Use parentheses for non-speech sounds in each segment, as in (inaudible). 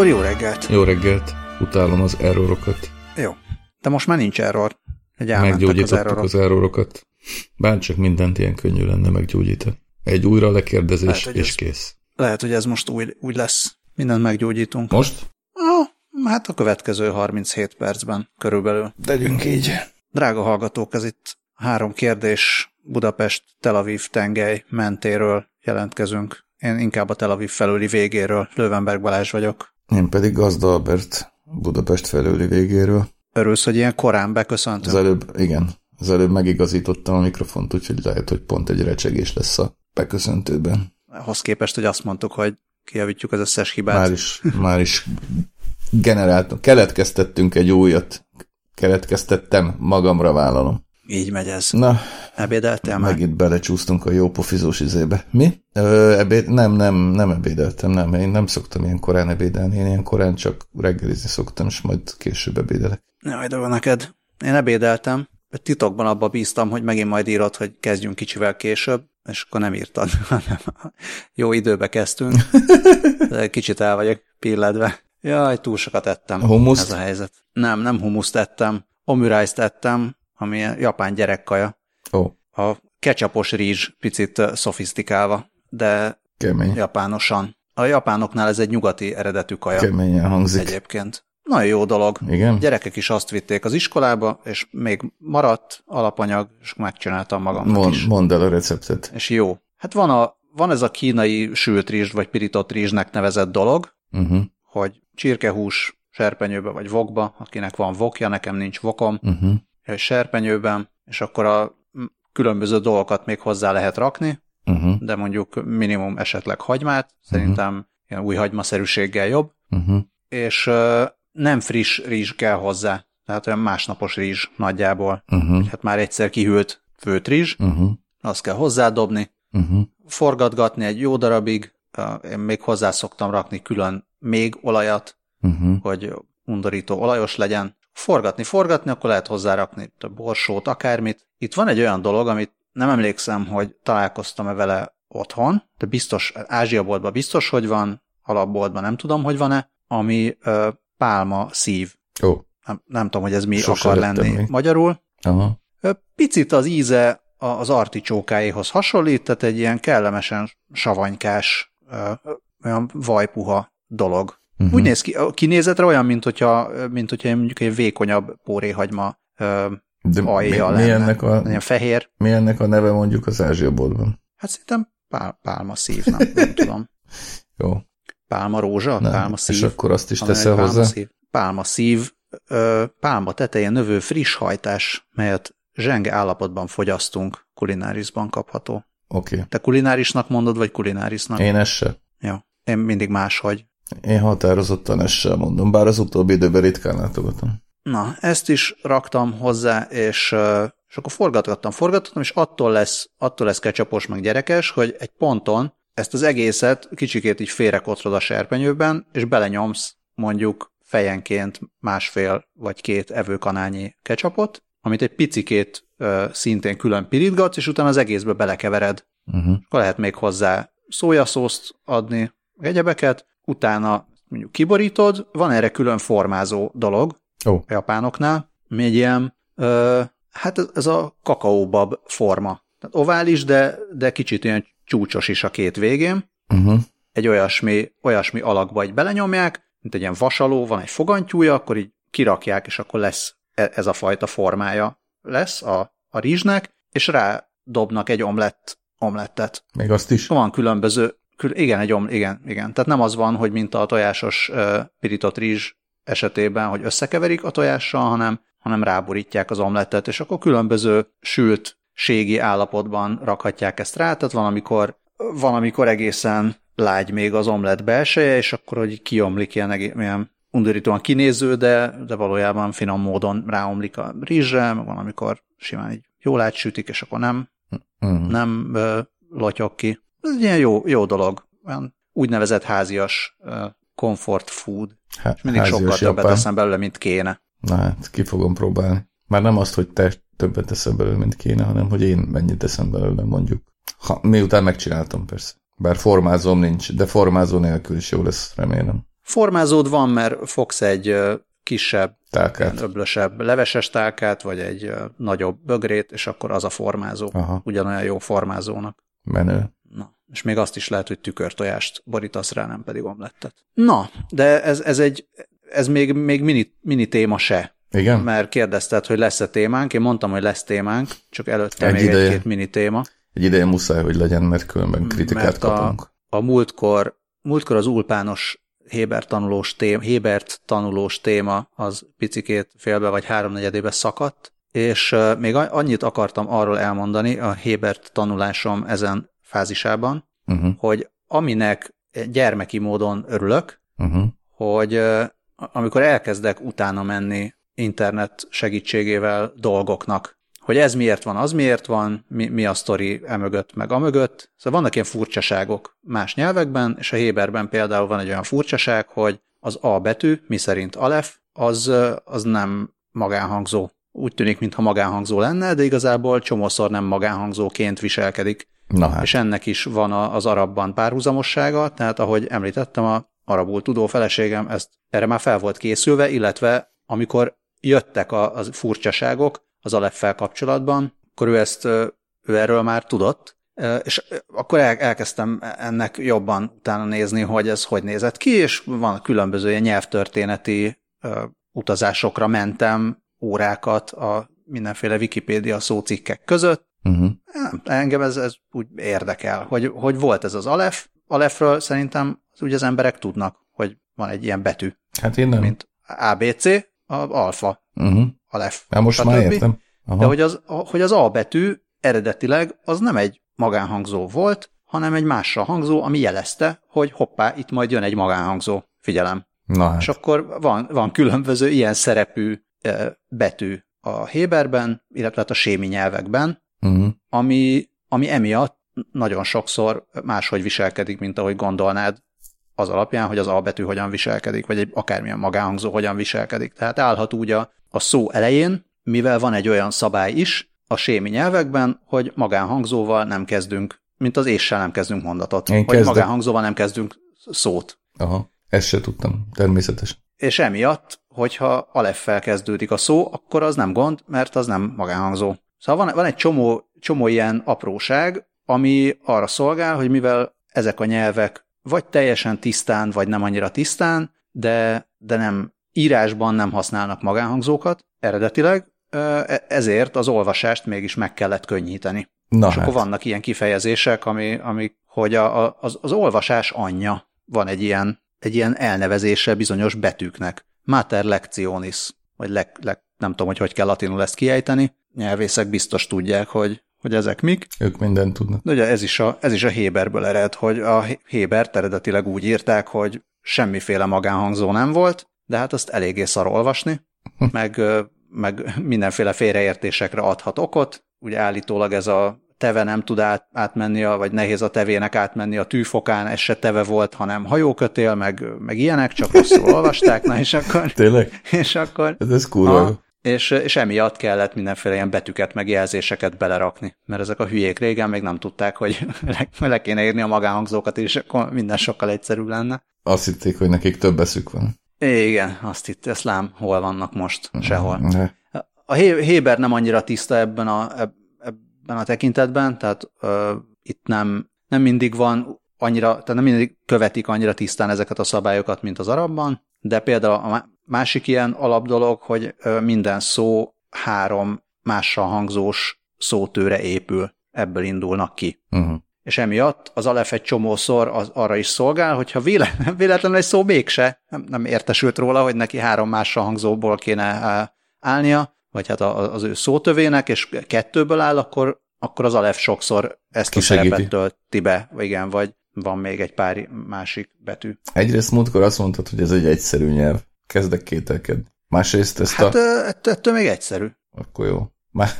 Akkor jó reggelt. Jó reggelt. Utálom az errorokat. Jó. De most már nincs error. Egy Meggyógyítottuk az, az errorokat. Bárcsak mindent ilyen könnyű lenne meggyógyítani. Egy újra lekérdezés, lehet, és ez, kész. Lehet, hogy ez most új, úgy lesz. Mindent meggyógyítunk. Most? Ah, hát a következő 37 percben körülbelül. Tegyünk így. Drága hallgatók, ez itt három kérdés Budapest Tel Aviv tengely mentéről jelentkezünk. Én inkább a Tel Aviv felüli végéről. Lővenberg Balázs vagyok. Én pedig Gazda Albert Budapest felüli végéről. Örülsz, hogy ilyen korán beköszöntöm? Az előbb, igen. Az előbb megigazítottam a mikrofont, úgyhogy lehet, hogy pont egy recsegés lesz a beköszöntőben. Ahhoz képest, hogy azt mondtuk, hogy kijavítjuk az összes hibát. Már is, már is generáltunk. Keletkeztettünk egy újat. Keletkeztettem, magamra vállalom. Így megy ez. Na, ebédeltél már? Megint belecsúsztunk a jó pofizós izébe. Mi? Ö, ebéd? Nem, nem, nem ebédeltem, nem. Én nem szoktam ilyen korán ebédelni, én ilyen korán csak reggelizni szoktam, és majd később ebédelek. Jaj, de van neked. Én ebédeltem, titokban abba bíztam, hogy megint majd írod, hogy kezdjünk kicsivel később, és akkor nem írtad, (laughs) hanem jó időbe kezdtünk. Kicsit el vagyok pilledve. Jaj, túl sokat ettem. Humuszt? Ez a helyzet. Nem, nem humuszt ettem. Omurice ettem, ami japán gyerekkaja. Oh. A ketchupos rizs picit szofisztikálva, de Kemény. japánosan. A japánoknál ez egy nyugati eredetű kaja. Keményen hangzik. Egyébként. Nagyon jó dolog. Igen? Gyerekek is azt vitték az iskolába, és még maradt alapanyag, és megcsináltam magamnak Mond, is. Mondd el a receptet. És jó. Hát van, a, van ez a kínai sült rizs, vagy pirított rizsnek nevezett dolog, Uh-huh. hogy csirkehús serpenyőbe vagy vokba, akinek van vokja, nekem nincs vokom, Uh-huh. Serpenyőben, és akkor a különböző dolgokat még hozzá lehet rakni, Uh-huh. de mondjuk minimum esetleg hagymát, szerintem uh-huh. ilyen új hagymaszerűséggel jobb, Uh-huh. és uh, nem friss rizs kell hozzá, tehát olyan másnapos rizs nagyjából. Uh-huh. Hát már egyszer kihűlt főt rizs, Uh-huh. azt kell hozzádobni, Uh-huh. forgatgatni egy jó darabig, én még hozzá szoktam rakni külön még olajat, Uh-huh. hogy undorító olajos legyen. Forgatni, forgatni, akkor lehet hozzárakni a borsót, akármit. Itt van egy olyan dolog, amit nem emlékszem, hogy találkoztam-e vele otthon, de biztos, Ázsia boltban biztos, hogy van, alapboltban nem tudom, hogy van-e, ami ö, pálma szív. Ó. Oh. Nem, nem tudom, hogy ez mi Sose akar lenni még. magyarul. Aha. Picit az íze az articsókáéhoz hasonlít, tehát egy ilyen kellemesen savanykás, olyan vajpuha dolog. Uh-huh. Úgy néz ki, a kinézetre olyan, mint hogyha, mint hogyha mondjuk egy vékonyabb póréhagyma De mi, alja mi, lenne. ennek a, Ilyen fehér. mi ennek a neve mondjuk az Ázsia boltban? Hát szerintem pál, pálma szív, nem, nem tudom. (laughs) Jó. Pálma rózsa, Nem. pálma szív. És akkor azt is teszel pálma hozzá? Szív. Pálma szív, pálma tetején növő friss hajtás, melyet zsenge állapotban fogyasztunk, kulinárisban kapható. Oké. Okay. Te kulinárisnak mondod, vagy kulinárisnak? Én ezt se. Jó. Én mindig máshogy. Én határozottan ezt sem mondom, bár az utóbbi időben ritkán látogatom. Na, ezt is raktam hozzá, és, és akkor forgatgattam, forgattam, és attól lesz, attól lesz ketchupos meg gyerekes, hogy egy ponton ezt az egészet kicsikét így félrekotrod a serpenyőben, és belenyomsz mondjuk fejenként másfél vagy két evőkanálnyi ketchupot, amit egy picikét ö, szintén külön pirítgatsz, és utána az egészbe belekevered. Uh-huh. Akkor lehet még hozzá szójaszószt adni, egyebeket, utána mondjuk kiborítod, van erre külön formázó dolog, Ó, a japánoknál, ami egy ilyen, ö, hát ez, ez a kakaóbab forma. Tehát ovális, de, de kicsit ilyen csúcsos is a két végén. uh-huh. Egy olyasmi, olyasmi alakba egy belenyomják, mint egy ilyen vasaló, van egy fogantyúja, akkor így kirakják, és akkor lesz e- ez a fajta formája lesz a, a rizsnek, és rá dobnak egy omlett, omlettet. Még azt is? Van különböző, kül, igen, egy om, igen, igen. Tehát nem az van, hogy mint a tojásos pirított rizs esetében, hogy összekeverik a tojással, hanem, hanem ráborítják az omlettet, és akkor különböző sült ségi állapotban rakhatják ezt rá, tehát van, amikor, van, amikor egészen lágy még az omlett belseje, és akkor, hogy kiomlik ilyen, ilyen undorítóan kinéző, de, de valójában finom módon ráomlik a rizsre, meg van, amikor simán így jól átsütik, és akkor nem, Uh-huh. nem ö, lotyog ki. Ez egy ilyen jó, jó dolog. Olyan úgynevezett házias comfort food. Há- És mindig sokkal többet japán. eszem belőle, mint kéne. Na hát, ki fogom próbálni. Már nem azt, hogy te többet teszem belőle, mint kéne, hanem hogy én mennyit teszem belőle, mondjuk. Ha, miután megcsináltam, persze. Bár formázom nincs, de formázó nélkül is jó lesz, remélem. Formázód van, mert fogsz egy kisebb, Tálkát. öblösebb leveses tálkát, vagy egy nagyobb bögrét, és akkor az a formázó. Aha. Ugyanolyan jó formázónak. Menő. És még azt is lehet, hogy tükörtojást borítasz rá, nem pedig omlettet. Na, de ez, ez egy, ez még, még mini, mini téma se. Igen? Mert kérdezted, hogy lesz-e témánk, én mondtam, hogy lesz témánk, csak előtte Egy még ideje. egy-két mini téma. Egy ideje muszáj, hogy legyen, mert különben kritikát Mert a- kapunk. A múltkor, múltkor az ulpános Hébert tanulós, téma, Hébert tanulós téma az picikét félbe vagy háromnegyedébe szakadt, és még a- annyit akartam arról elmondani a Hébert tanulásom ezen fázisában, Uh-huh. hogy aminek gyermeki módon örülök, Uh-huh. hogy amikor elkezdek utána menni internet segítségével dolgoknak, hogy ez miért van, az miért van, mi, mi a sztori emögött, meg amögött. Szóval vannak ilyen furcsaságok más nyelvekben, és a Héberben például van egy olyan furcsaság, hogy az A betű, mi szerint Alef, az, az nem magánhangzó. Úgy tűnik, mintha magánhangzó lenne, de igazából csomószor nem magánhangzóként viselkedik. Na hát. És ennek is van az arabban párhuzamossága, tehát ahogy említettem, a arabul tudó feleségem ezt, erre már fel volt készülve, illetve amikor jöttek a, az furcsaságok az Aleffel kapcsolatban, akkor ő ezt, ő erről már tudott, és akkor el, elkezdtem ennek jobban utána nézni, hogy ez hogy nézett ki, és van különböző ilyen nyelvtörténeti utazásokra mentem, órákat a mindenféle Wikipédia szócikkek között, Uh-huh. engem ez, ez úgy érdekel, hogy, hogy volt ez az Alef. Alefről szerintem úgy az emberek tudnak, hogy van egy ilyen betű, Hát én nem. mint ABC, a alfa, Uh-huh. Alef. Hát most már értem. Aha. De hogy az, hogy az A betű eredetileg az nem egy magánhangzó volt, hanem egy mással hangzó, ami jelezte, hogy hoppá, itt majd jön egy magánhangzó. Figyelem. Na hát. És akkor van, van különböző ilyen szerepű betű a Héberben, illetve hát a sémi nyelvekben, Uh-huh. ami, ami emiatt nagyon sokszor máshogy viselkedik, mint ahogy gondolnád az alapján, hogy az A betű hogyan viselkedik, vagy egy akármilyen magánhangzó hogyan viselkedik. Tehát állhat úgy a, a szó elején, mivel van egy olyan szabály is a sémi nyelvekben, hogy magánhangzóval nem kezdünk, mint az éssel nem kezdünk mondatot. Én hogy kezdek. magánhangzóval nem kezdünk szót. Aha. Ezt se tudtam, természetesen. És emiatt, hogyha aleffel kezdődik a szó, akkor az nem gond, mert az nem magánhangzó. Szóval van, van egy csomó, csomó ilyen apróság, ami arra szolgál, hogy mivel ezek a nyelvek vagy teljesen tisztán, vagy nem annyira tisztán, de, de nem írásban nem használnak magánhangzókat eredetileg, e- ezért az olvasást mégis meg kellett könnyíteni. Na És hát. akkor vannak ilyen kifejezések, ami, ami hogy a, a, az, az olvasás anyja van egy ilyen, egy ilyen elnevezése bizonyos betűknek. Mater lectionis, vagy le, le, nem tudom, hogy hogy kell latinul ezt kiejteni. Nyelvészek biztos tudják, hogy, hogy ezek mik. Ők mindent tudnak. De ugye ez is a, ez is a Héberből ered, hogy a Hébert eredetileg úgy írták, hogy semmiféle magánhangzó nem volt, de hát azt eléggé szar olvasni, meg, ö, meg mindenféle félreértésekre adhat okot. Ugye állítólag ez a teve nem tud át, átmenni, a, vagy nehéz a tevének átmenni a tűfokán, ez se teve volt, hanem hajókötél, meg, meg ilyenek, csak rosszul olvasták, na és akkor, Tényleg? (laughs) és akkor Ez, ez kurva. És, és emiatt kellett mindenféle ilyen betűket, meg jelzéseket belerakni, mert ezek a hülyék régen még nem tudták, hogy (laughs) le, le kéne írni a magánhangzókat, és akkor minden sokkal egyszerűbb lenne. Azt hitték, hogy nekik több eszük van. Igen, azt itt, ezt lám, hol vannak most, sehol. De. A Hé- Héber nem annyira tiszta ebben a, eb- ebben a tekintetben, tehát ö, itt nem, nem mindig van annyira, tehát nem mindig követik annyira tisztán ezeket a szabályokat, mint az arabban, de például a másik ilyen alapdolog, hogy minden szó három mással hangzós szótőre épül, ebből indulnak ki. Uh-huh. És emiatt az alef egy csomószor az arra is szolgál, hogyha véle, (laughs) véletlenül egy szó mégse nem, nem értesült róla, hogy neki három mással hangzóból kéne állnia, vagy hát az ő szótövének, és kettőből áll, akkor, akkor az alef sokszor ezt a szerepet tölti be, vagy igen, vagy van még egy pár másik betű. Egyrészt múltkor azt mondtad, hogy ez egy egyszerű nyelv. Kezdek kételkedni. Másrészt ezt Hát a... ett- ettől még egyszerű. Akkor jó. Má-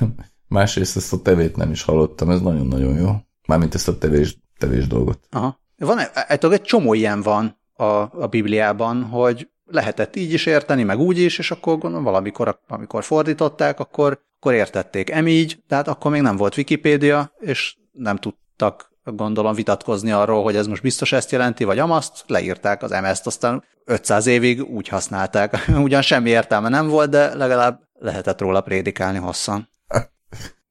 Másrészt ezt a tevét nem is hallottam, ez nagyon-nagyon jó. Mármint ezt a tevés, tevés dolgot. Aha. Van egy, egy, egy csomó ilyen van a, a Bibliában, hogy lehetett így is érteni, meg úgy is, és akkor gondolom valamikor, amikor fordították, akkor, akkor értették em így, tehát akkor még nem volt Wikipédia, és nem tudtak gondolom vitatkozni arról, hogy ez most biztos ezt jelenti, vagy amaszt, leírták az MS-t, aztán 500 évig úgy használták. (laughs) Ugyan semmi értelme nem volt, de legalább lehetett róla prédikálni hosszan.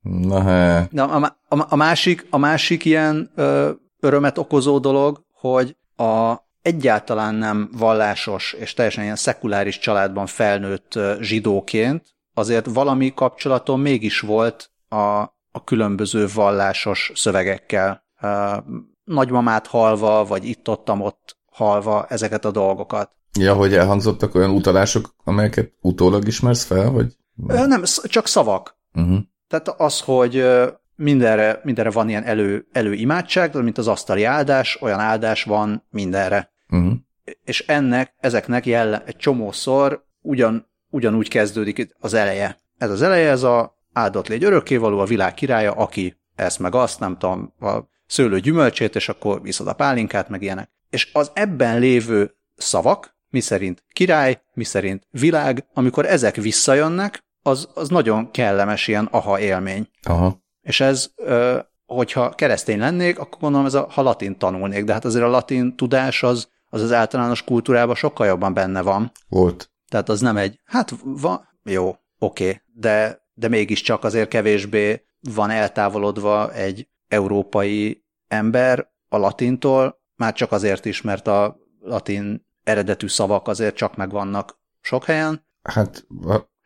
Na hát. Na, a, a, a, másik, a másik ilyen ö, örömet okozó dolog, hogy a egyáltalán nem vallásos és teljesen ilyen szekuláris családban felnőtt zsidóként azért valami kapcsolatom mégis volt a, a különböző vallásos szövegekkel. Nagymamát halva, vagy itt-ottam ott halva ezeket a dolgokat. Ja, hogy elhangzottak olyan utalások, amelyeket utólag ismersz fel, vagy? Nem, csak szavak. Uh-huh. Tehát az, hogy mindenre, mindenre van ilyen elő, előimádság, mint az asztali áldás, olyan áldás van mindenre. Uh-huh. És ennek, ezeknek jelle, egy csomószor ugyan, ugyanúgy kezdődik az eleje. Ez az eleje, ez a áldott légy örökkévaló, a világ királya, aki ezt meg azt, nem tudom, a szőlő gyümölcsét, és akkor viszod a pálinkát, meg ilyenek. És az ebben lévő szavak, mi szerint király, mi szerint világ, amikor ezek visszajönnek, az, az nagyon kellemes ilyen aha élmény. Aha. És ez, hogyha keresztény lennék, akkor gondolom, ez a, ha latin tanulnék, de hát azért a latin tudás az az, az általános kultúrában sokkal jobban benne van. Volt. Tehát az nem egy, hát van, jó, oké, okay, de, de mégiscsak azért kevésbé van eltávolodva egy európai ember a latintól, már csak azért is, mert a latin eredetű szavak azért csak megvannak sok helyen. Hát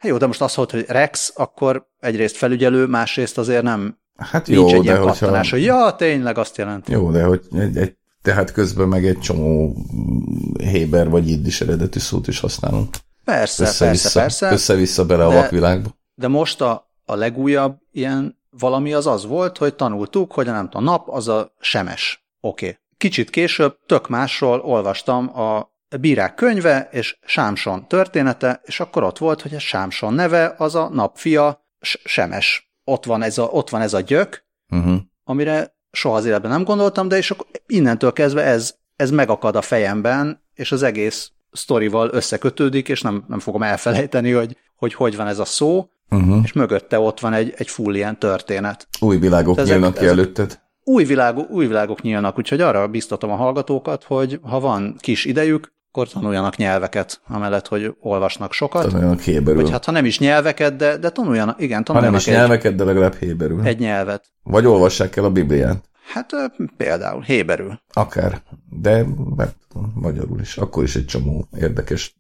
Hát jó, de most azt mondod, hogy Rex, akkor egyrészt felügyelő, másrészt azért nem hát jó, nincs egy de ilyen kattanás, hogyha... hogy ja, tényleg azt jelenti. Jó, de hogy egy, egy, tehát közben meg egy csomó Héber vagy Jiddis eredetű szót is használunk. Persze, össze-vissza, persze, persze. Össze-vissza bele de, a vakvilágba. De most a, a legújabb ilyen valami az az volt, hogy tanultuk, hogy a nem tudom, nap az a semes. Oké. Okay. Kicsit később tök másról olvastam a bírák könyve és Sámson története, és akkor ott volt, hogy a Sámson neve az a napfia Semes. Ott van ez a, ott van ez a gyök, uh-huh. amire soha az életben nem gondoltam, de és akkor innentől kezdve ez, ez megakad a fejemben, és az egész sztorival összekötődik, és nem, nem fogom elfelejteni, hogy, hogy hogy van ez a szó, uh-huh. és mögötte ott van egy, egy full ilyen történet. Új világok ezek, nyílnak ki előtted. Új, világok, új világok nyílnak, úgyhogy arra biztatom a hallgatókat, hogy ha van kis idejük, akkor tanuljanak nyelveket, amellett, hogy olvasnak sokat. Tanuljanak héberül. Vagy hát ha nem is nyelveket, de, de tanuljanak, igen, tanuljanak Ha nem is egy, nyelveket, de legalább héberül. Egy nyelvet. Vagy olvassák el a Bibliát. Hát például héberül. Akár, de mert magyarul is. Akkor is egy csomó érdekes,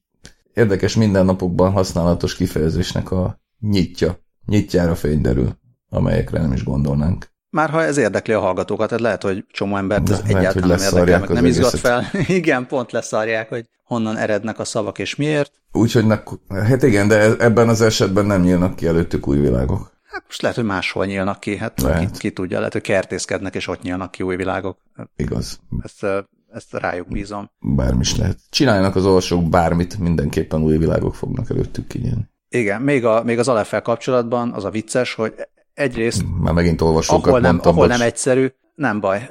érdekes mindennapokban használatos kifejezésnek a nyitja. Nyitjára fényderül, amelyekre nem is gondolnánk. Már ha ez érdekli a hallgatókat, tehát lehet, hogy csomó embert ez lehet, egyáltalán nem érdekel, meg nem izgat fel. (laughs) igen, pont leszarják, hogy honnan erednek a szavak és miért. Úgyhogy, hát igen, de ebben az esetben nem nyílnak ki előttük új világok. Hát most lehet, hogy máshol nyílnak ki, hát lehet. Ki, ki tudja, lehet, hogy kertészkednek, és ott nyílnak ki új világok. Igaz. Ezt, ezt rájuk bízom. Bármi is lehet. Csináljanak az olvasók bármit, mindenképpen új világok fognak előttük kinyílni. Igen, még, a, még az aleffel kapcsolatban az a vicces, hogy egyrészt... Már megint olvasókat ahol nem, mondtam, ahol nem egyszerű, nem baj.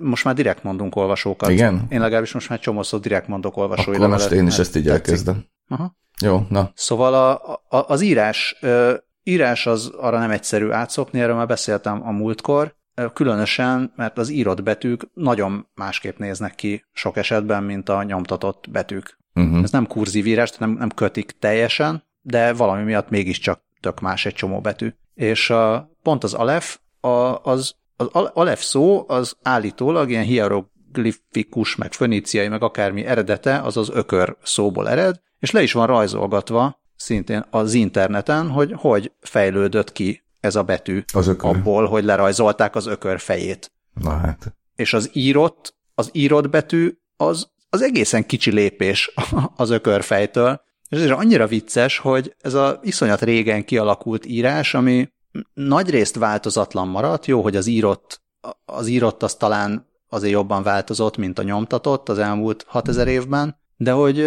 Most már direkt mondunk olvasókat. Igen? Én legalábbis most már csomószor direkt mondok olvasói Akkor most én is ezt így elkezdem. Aha. Jó, na. Szóval a, a, az írás, írás az arra nem egyszerű átszokni, erről már beszéltem a múltkor, különösen, mert az írott betűk nagyon másképp néznek ki sok esetben, mint a nyomtatott betűk. Uh-huh. Ez nem kurzív írás, nem, nem kötik teljesen, de valami miatt mégiscsak tök más egy csomó betű. És a, pont az alef, a, az, az alef szó az állítólag ilyen hieroglifikus, meg föníciai, meg akármi eredete, az az ökör szóból ered, és le is van rajzolgatva szintén az interneten, hogy hogy fejlődött ki ez a betű az ökör. abból, hogy lerajzolták az ökör fejét. Na hát. És az írott, az írott betű az, az egészen kicsi lépés (laughs) az ökörfejtől, és ez is annyira vicces, hogy ez a iszonyat régen kialakult írás, ami nagy részt változatlan maradt, jó, hogy az írott, az írott az talán azért jobban változott, mint a nyomtatott az elmúlt 6000 évben, de hogy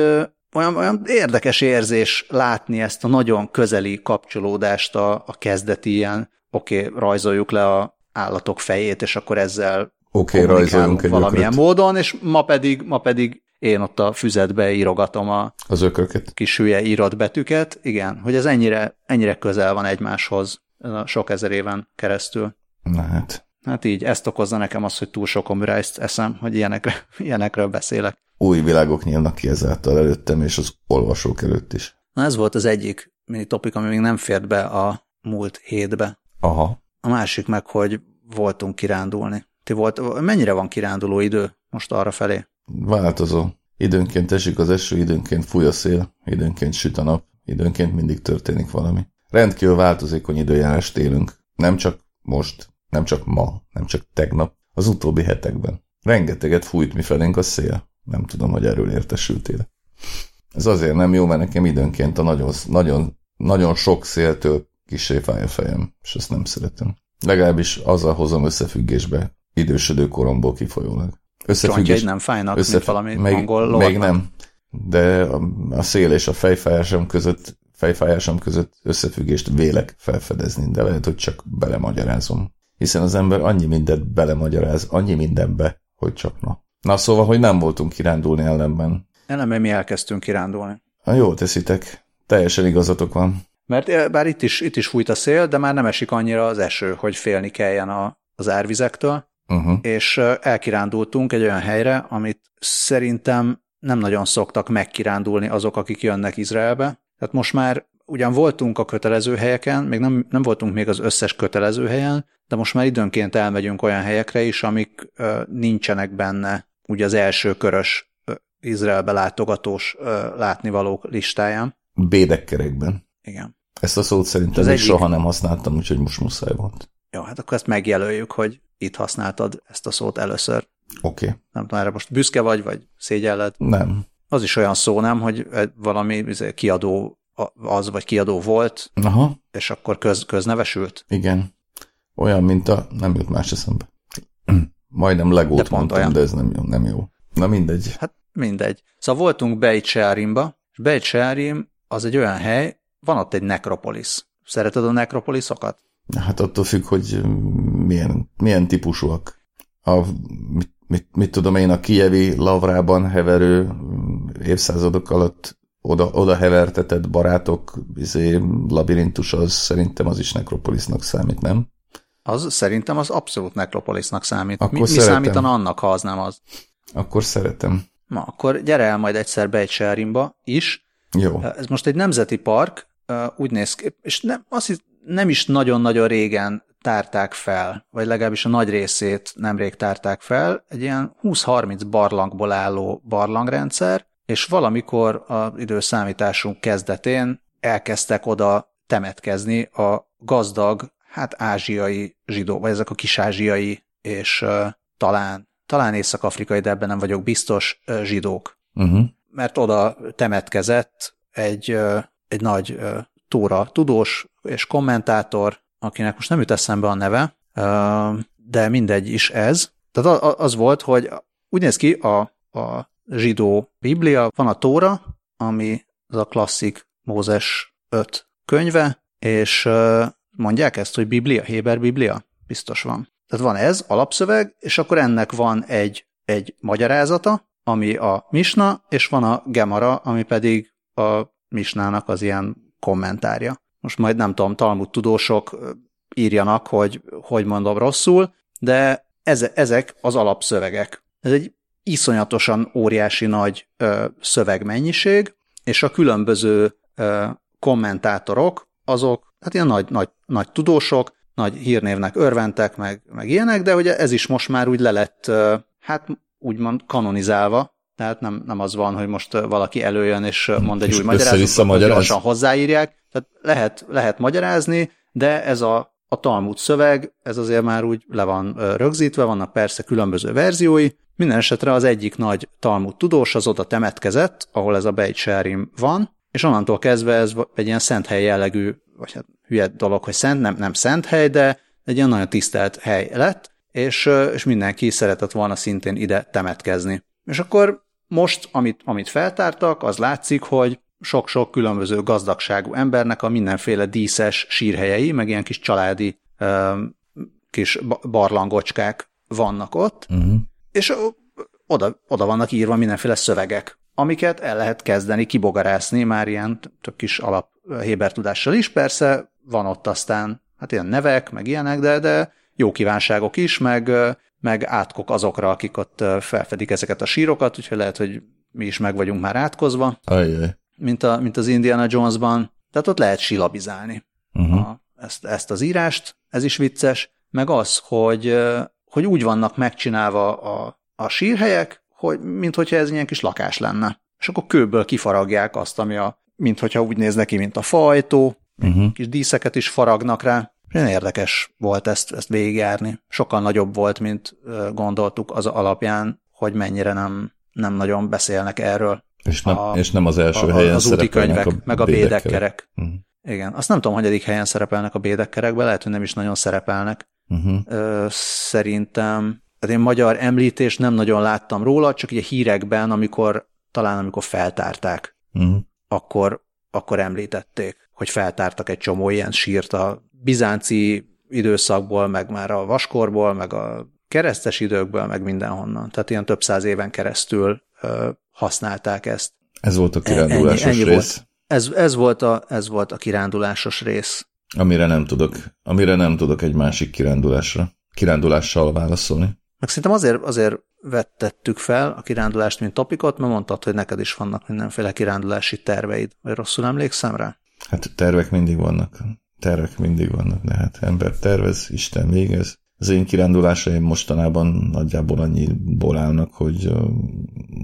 olyan, olyan érdekes érzés látni ezt a nagyon közeli kapcsolódást a, a kezdeti ilyen, oké, okay, rajzoljuk le a állatok fejét, és akkor ezzel Oké, okay, rajzoljunk egy valamilyen ökröt. módon, és ma pedig, ma pedig én ott a füzetbe írogatom a az ököket. kis hülye írott betűket. Igen, hogy ez ennyire, ennyire közel van egymáshoz sok ezer éven keresztül. Na hát. Hát így, ezt okozza nekem az, hogy túl sok omürájzt eszem, hogy ilyenekre, (laughs) ilyenekről beszélek. Új világok nyílnak ki ezáltal előttem, és az olvasók előtt is. Na ez volt az egyik mini topik, ami még nem fért be a múlt hétbe. Aha. A másik meg, hogy voltunk kirándulni. Ti volt, mennyire van kiránduló idő most arra felé? Változó. Időnként esik az eső, időnként fúj a szél, időnként süt a nap, időnként mindig történik valami. Rendkívül változékony időjárást élünk. Nem csak most, nem csak ma, nem csak tegnap, az utóbbi hetekben. Rengeteget fújt mi felénk a szél. Nem tudom, hogy erről értesültél. Ez azért nem jó, mert nekem időnként a nagyon, nagyon, nagyon sok széltől kisé fáj a fejem, és ezt nem szeretem. Legalábbis azzal hozom összefüggésbe idősödő koromból kifolyólag. Összefüggés, nem fájnak, összefügg... mint valami még, angol Még nem, de a, a szél és a fejfájásom között, fejfájásom között összefüggést vélek felfedezni, de lehet, hogy csak belemagyarázom. Hiszen az ember annyi mindent belemagyaráz, annyi mindenbe, hogy csak na. Na szóval, hogy nem voltunk kirándulni ellenben. Ellenben mi elkezdtünk kirándulni. Na, jól teszitek. Teljesen igazatok van. Mert eh, bár itt is, itt is fújt a szél, de már nem esik annyira az eső, hogy félni kelljen a, az árvizektől, uh-huh. és elkirándultunk egy olyan helyre, amit szerintem nem nagyon szoktak megkirándulni azok, akik jönnek Izraelbe. Tehát most már ugyan voltunk a kötelező helyeken, még nem, nem voltunk még az összes kötelező helyen, de most már időnként elmegyünk olyan helyekre is, amik ö, nincsenek benne ugye az első körös ö, Izraelbe látogatós ö, látnivalók listáján. Bédekkerekben. Igen. Ezt a szót szerintem még egyik... soha nem használtam, úgyhogy most muszáj volt. Jó, hát akkor ezt megjelöljük, hogy itt használtad ezt a szót először. Oké. Okay. Nem tudom, erre most büszke vagy, vagy szégyelled? Nem. Az is olyan szó, nem, hogy valami izé, kiadó az, vagy kiadó volt, Aha. és akkor köz, köznevesült? Igen. Olyan, mint a... Nem jut más eszembe. (clears throat) Majdnem legót de mondtam, olyan. de ez nem jó, nem jó. Na mindegy. Hát mindegy. Szóval voltunk Beit Shearimba, és Beit Shearim az egy olyan hely, van ott egy nekropolis. Szereted a nekropoliszokat? Hát attól függ, hogy milyen, milyen típusúak. A, mit, mit, mit tudom én, a kievi lavrában heverő évszázadok alatt oda, oda hevertetett barátok izé, labirintus, az szerintem az is nekropolisnak számít, nem? Az szerintem az abszolút nekropolisnak számít. Akkor mi, mi számítana annak, ha az nem az? Akkor szeretem. Na, akkor gyere el majd egyszer be egy is, jó. Ez most egy nemzeti park, úgy néz ki, és nem, azt hisz, nem is nagyon-nagyon régen tárták fel, vagy legalábbis a nagy részét nemrég tárták fel, egy ilyen 20-30 barlangból álló barlangrendszer, és valamikor az időszámításunk kezdetén elkezdtek oda temetkezni a gazdag, hát ázsiai zsidó, vagy ezek a kis-ázsiai, és uh, talán, talán észak-afrikai, de ebben nem vagyok biztos, uh, zsidók. Uh-huh mert oda temetkezett egy, egy nagy tóra tudós és kommentátor, akinek most nem jut eszembe a neve, de mindegy is ez. Tehát az volt, hogy úgy néz ki a, a zsidó biblia, van a tóra, ami az a klasszik Mózes 5 könyve, és mondják ezt, hogy biblia, Héber biblia? Biztos van. Tehát van ez, alapszöveg, és akkor ennek van egy, egy magyarázata, ami a Misna, és van a Gemara, ami pedig a Misnának az ilyen kommentárja. Most majd nem tudom, Talmud tudósok írjanak, hogy hogy mondom rosszul, de ezek az alapszövegek. Ez egy iszonyatosan óriási nagy ö, szövegmennyiség, és a különböző ö, kommentátorok, azok, hát ilyen nagy, nagy, nagy tudósok, nagy hírnévnek örventek, meg, meg ilyenek, de ugye ez is most már úgy le lett, ö, hát úgymond kanonizálva, tehát nem, nem az van, hogy most valaki előjön és mond egy és új magyarázatot, gyorsan hozzáírják. Tehát lehet, lehet magyarázni, de ez a, a Talmud szöveg, ez azért már úgy le van rögzítve, vannak persze különböző verziói. Minden esetre az egyik nagy Talmud tudós az oda temetkezett, ahol ez a Beit Sherim van, és onnantól kezdve ez egy ilyen szent hely jellegű, vagy hát hülye dolog, hogy szent, nem, nem szent hely, de egy ilyen nagyon tisztelt hely lett, és, és mindenki szeretett volna szintén ide temetkezni. És akkor most, amit, amit feltártak, az látszik, hogy sok-sok különböző gazdagságú embernek a mindenféle díszes sírhelyei, meg ilyen kis családi kis barlangocskák vannak ott, uh-huh. és oda, oda vannak írva mindenféle szövegek, amiket el lehet kezdeni kibogarászni már ilyen tök kis alap Héber tudással is. Persze van ott aztán hát ilyen nevek, meg ilyenek, de, de jó kívánságok is, meg, meg átkok azokra, akik ott felfedik ezeket a sírokat, úgyhogy lehet, hogy mi is meg vagyunk már átkozva, Ajjaj. Mint, a, mint az Indiana Jonesban. Tehát ott lehet silabizálni Uh-huh. a, ezt, ezt az írást, ez is vicces, meg az, hogy, hogy úgy vannak megcsinálva a, a sírhelyek, hogy, mint hogyha ez ilyen kis lakás lenne. És akkor kőből kifaragják azt, ami a, mint hogyha úgy néz neki, mint a fajtó, Uh-huh. kis díszeket is faragnak rá. Nagyon érdekes volt ezt, ezt végigjárni. Sokkal nagyobb volt, mint gondoltuk az alapján, hogy mennyire nem, nem nagyon beszélnek erről. És, nem, A- és nem az első A, helyen az úti szerepelnek könyvek, a meg a bédekkerek. Uh-huh. Igen, azt nem tudom, hogy helyen szerepelnek a bédekkerekben, lehet, hogy nem is nagyon szerepelnek. Uh-huh. Ö, szerintem, hát én magyar említést nem nagyon láttam róla, csak így a hírekben, amikor, talán amikor feltárták, Uh-huh. akkor, akkor említették, hogy feltártak egy csomó ilyen sírt a bizánci időszakból, meg már a vaskorból, meg a keresztes időkből, meg mindenhonnan. Tehát ilyen több száz éven keresztül ö, használták ezt. Ez volt a Ennyi- kirándulásos ennyi rész, volt. Ez, ez, volt a, ez volt a kirándulásos rész. amire nem tudok, amire nem tudok egy másik kirándulásra, kirándulással válaszolni. Meg szerintem azért, azért vettettük fel a kirándulást, mint topikot, mert mondtad, hogy neked is vannak mindenféle kirándulási terveid. Vagy rosszul emlékszem rá? Hát tervek mindig vannak. Tervek mindig vannak, de hát ember tervez, Isten végez. Az én kirándulásaim mostanában nagyjából annyiból állnak, hogy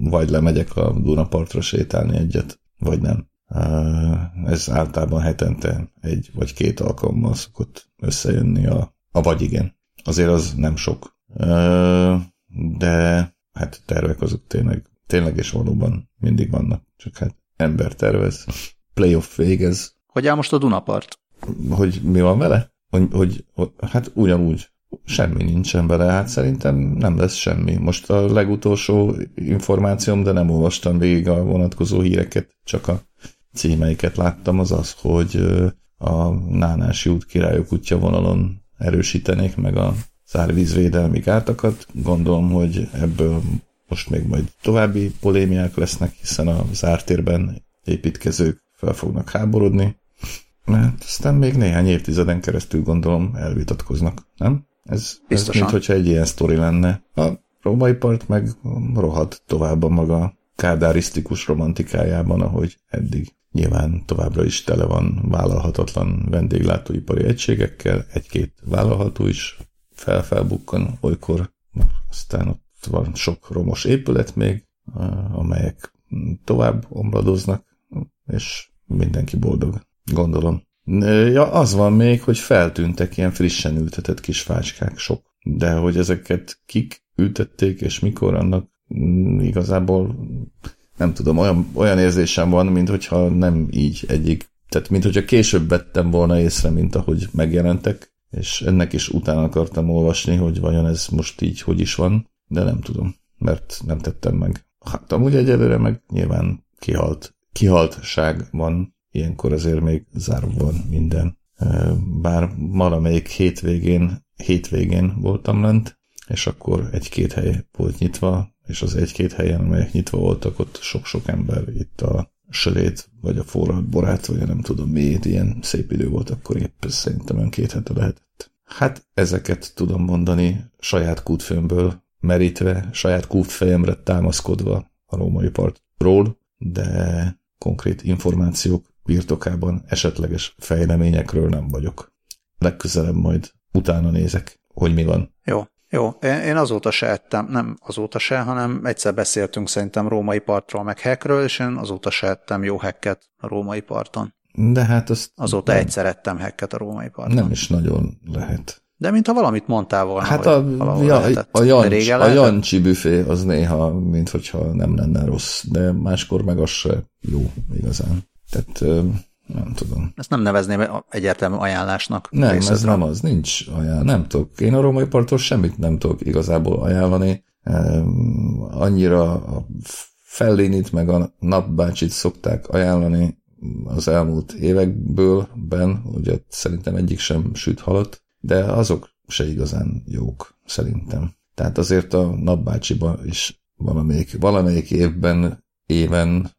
vagy lemegyek a Dunapartra sétálni egyet, vagy nem. Ez általában hetente egy vagy két alkalommal szokott összejönni a, a vagy igen. Azért az nem sok. De hát tervek azok tényleg, tényleg és valóban mindig vannak. Csak hát ember tervez, playoff végez, Hogy áll most a Dunapart? hogy mi van vele? Hogy, hogy, hogy hát ugyanúgy semmi nincsen vele, hát szerintem nem lesz semmi. Most a legutolsó információm, de nem olvastam végig a vonatkozó híreket, csak a címeiket láttam, az az, hogy a Nánási út királyok útja vonalon erősítenék meg a szárvízvédelmi gátakat. Gondolom, hogy ebből most még majd további polémiák lesznek, hiszen a zártérben építkezők fel fognak háborodni, mert aztán még néhány évtizeden keresztül gondolom elvitatkoznak, nem? Ez, ez Biztosan. mint hogyha egy ilyen sztori lenne. A római part meg rohad tovább a maga kádárisztikus romantikájában, ahogy eddig. Nyilván továbbra is tele van vállalhatatlan vendéglátóipari egységekkel, egy-két vállalható is felfelbukkan olykor, aztán ott van sok romos épület még, eh, amelyek tovább omladoznak, és mindenki boldog, gondolom. Ja, az van még, hogy feltűntek ilyen frissen ültetett kis fácskák sok, de hogy ezeket kik ültették, és mikor, annak mm, igazából nem tudom, olyan, olyan érzésem van, mint hogyha nem így egyik, tehát mint hogyha később vettem volna észre, mint ahogy megjelentek, és ennek is utána akartam olvasni, hogy vajon ez most így hogy is van, de nem tudom, mert nem tettem meg. Hát amúgy egyelőre meg nyilván kihalt, kihaltság van, ilyenkor azért még zárva van minden. Bár valamelyik hétvégén, hétvégén voltam lent, és akkor egy-két hely volt nyitva, és az egy-két helyen, amelyek nyitva voltak, ott sok-sok ember itt a sölét, vagy a forralt borát, vagy nem tudom miért, ilyen szép idő volt, akkor épp szerintem olyan két hete lehetett. Hát ezeket tudom mondani saját kútfőmből merítve, saját kútfejemre támaszkodva a római partról, de konkrét információk birtokában esetleges fejleményekről nem vagyok. Legközelebb majd utána nézek, hogy mi van. Jó, jó. Én azóta se ettem, nem azóta se, hanem egyszer beszéltünk szerintem római partról, meg hekről, és én azóta se ettem jó hekket a római parton. De hát azt Azóta nem, egyszer ettem hekket a római parton. nem is nagyon lehet. De mintha valamit mondtál volna, Hát a, ja, lehetett. a, Jancs, a? Jancsi büfé az néha, mint hogyha nem lenne rossz, de máskor meg az se jó igazán. Tehát nem tudom. Ezt nem nevezném egyértelmű ajánlásnak. Nem, ez részedre. nem az, nincs ajánl, nem tudok. Én a római parttól semmit nem tudok igazából ajánlani. Annyira a Fellinit meg a napbácsit szokták ajánlani az elmúlt évekből, ben, ugye szerintem egyik sem süt halat, de azok se igazán jók, szerintem. Tehát azért a napbácsiba is valamelyik, valamelyik évben, éven,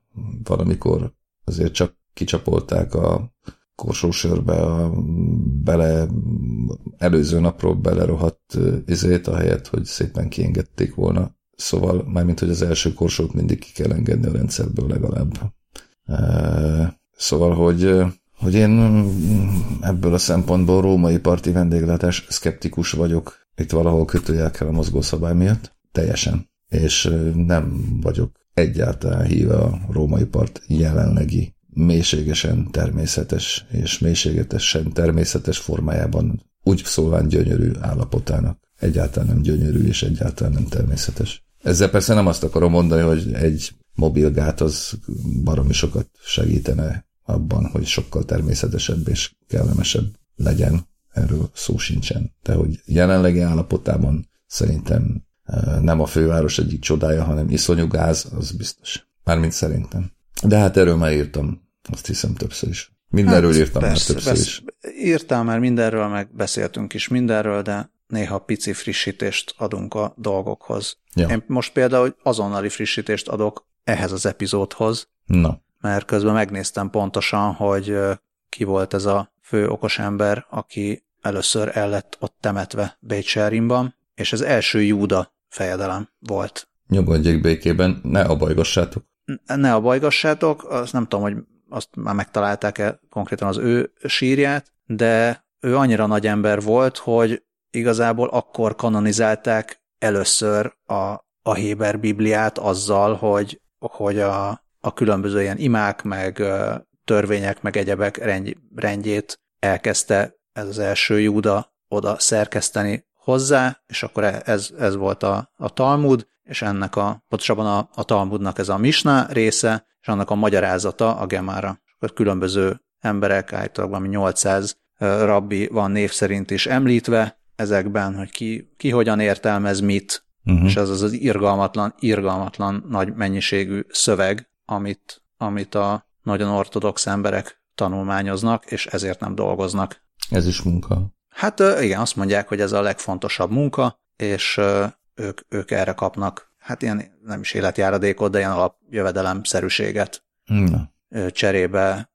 valamikor azért csak kicsapolták a korsósörbe a bele, előző napról belerohadt izét, ahelyett, hogy szépen kiengedték volna. Szóval, mármint, hogy az első korsót mindig ki kell engedni a rendszerből legalább. Szóval, hogy, hogy én ebből a szempontból római parti vendéglátás szkeptikus vagyok. Itt valahol kötőjel kell a mozgószabály miatt. Teljesen. És nem vagyok egyáltalán híve a római part jelenlegi mélységesen természetes és mélységesen természetes formájában úgy szólván gyönyörű állapotának. Egyáltalán nem gyönyörű és egyáltalán nem természetes. Ezzel persze nem azt akarom mondani, hogy egy mobilgát az baromi sokat segítene abban, hogy sokkal természetesebb és kellemesebb legyen. Erről szó sincsen. De hogy jelenlegi állapotában szerintem nem a főváros egyik csodája, hanem iszonyú gáz, az biztos. Mármint szerintem. De hát erről már írtam azt hiszem többször is. Mindenről hát, írtam persze, már többször persze. is. Írtál már mindenről, meg beszéltünk is mindenről, de néha pici frissítést adunk a dolgokhoz. Ja. Én most például azonnali frissítést adok ehhez az epizódhoz, Na. mert közben megnéztem pontosan, hogy ki volt ez a fő okos ember, aki először el lett ott temetve Bécserimban, és ez első Júda fejedelem volt. Nyugodjék békében, ne abajgassátok. Ne abajgassátok, azt nem tudom, hogy azt már megtalálták-e konkrétan az ő sírját, de ő annyira nagy ember volt, hogy igazából akkor kanonizálták először a, a Héber Bibliát azzal, hogy, hogy a, a különböző ilyen imák, meg törvények, meg egyebek rendj, rendjét elkezdte ez az első Júda oda szerkeszteni hozzá, és akkor e, ez, ez volt a, a Talmud, és ennek a, pontosabban a, a Talmudnak ez a Misna része, és annak a magyarázata a Gemára. Akkor különböző emberek, általában valami 800 rabbi van név szerint is említve ezekben, hogy ki, ki hogyan értelmez mit, uh-huh. és ez az az irgalmatlan, irgalmatlan nagy mennyiségű szöveg, amit, amit a nagyon ortodox emberek tanulmányoznak, és ezért nem dolgoznak. Ez is munka. Hát igen, azt mondják, hogy ez a legfontosabb munka, és ők, ők erre kapnak hát ilyen nem is életjáradékot, de ilyen alapjövedelemszerűséget. Na. Cserébe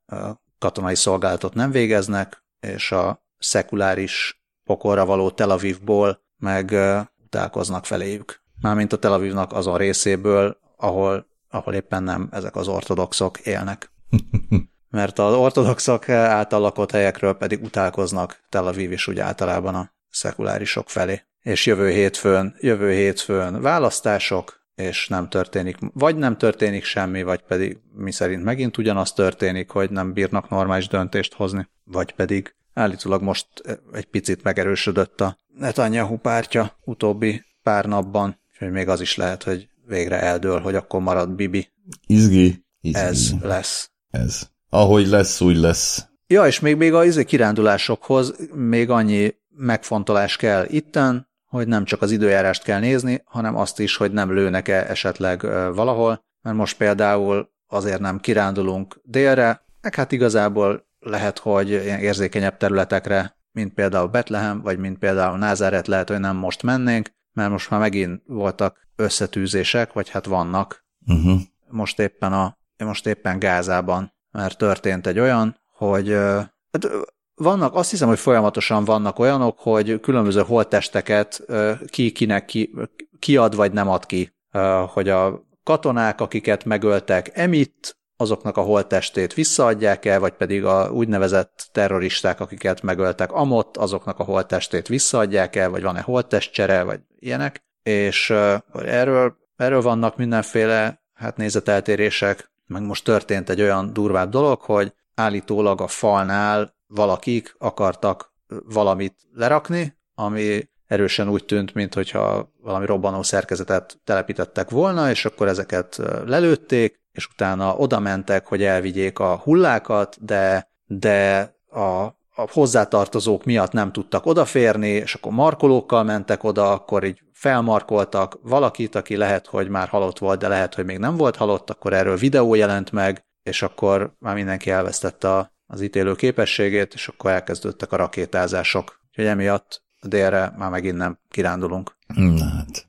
katonai szolgálatot nem végeznek, és a szekuláris pokolra való Tel Avivból meg utálkoznak feléjük. Mármint a Tel Avivnak azon részéből, ahol, ahol éppen nem ezek az ortodoxok élnek. (laughs) Mert az ortodoxok által lakott helyekről pedig utálkoznak Tel Aviv is úgy általában a szekulárisok felé és jövő hétfőn, jövő hétfőn választások, és nem történik, vagy nem történik semmi, vagy pedig mi szerint megint ugyanaz történik, hogy nem bírnak normális döntést hozni, vagy pedig állítólag most egy picit megerősödött a Netanyahu pártja utóbbi pár napban, úgyhogy még az is lehet, hogy végre eldől, hogy akkor marad Bibi. Izgi. Izgi. Ez lesz. Ez. Ahogy lesz, úgy lesz. Ja, és még, még a izé kirándulásokhoz még annyi megfontolás kell itten, hogy nem csak az időjárást kell nézni, hanem azt is, hogy nem lőnek-e esetleg valahol, mert most például azért nem kirándulunk délre, meg hát igazából lehet, hogy ilyen érzékenyebb területekre, mint például Betlehem, vagy mint például Názáret lehet, hogy nem most mennénk, mert most már megint voltak összetűzések, vagy hát vannak. Uh-huh. Most éppen a most éppen Gázában, mert történt egy olyan, hogy hát vannak, azt hiszem, hogy folyamatosan vannak olyanok, hogy különböző holttesteket ki kinek ki, kiad vagy nem ad ki. Hogy a katonák, akiket megöltek emitt, azoknak a holttestét visszaadják el, vagy pedig a úgynevezett terroristák, akiket megöltek amott, azoknak a holttestét visszaadják el, vagy van-e holttestcsere, vagy ilyenek. És erről, erről vannak mindenféle hát nézeteltérések, meg most történt egy olyan durvább dolog, hogy állítólag a falnál valakik akartak valamit lerakni, ami erősen úgy tűnt, mintha valami robbanó szerkezetet telepítettek volna, és akkor ezeket lelőtték, és utána oda mentek, hogy elvigyék a hullákat, de, de a, a hozzátartozók miatt nem tudtak odaférni, és akkor markolókkal mentek oda, akkor így felmarkoltak valakit, aki lehet, hogy már halott volt, de lehet, hogy még nem volt halott, akkor erről videó jelent meg, és akkor már mindenki elvesztette a, az ítélő képességét, és akkor elkezdődtek a rakétázások. Úgyhogy emiatt a délre már megint nem kirándulunk. Na hát.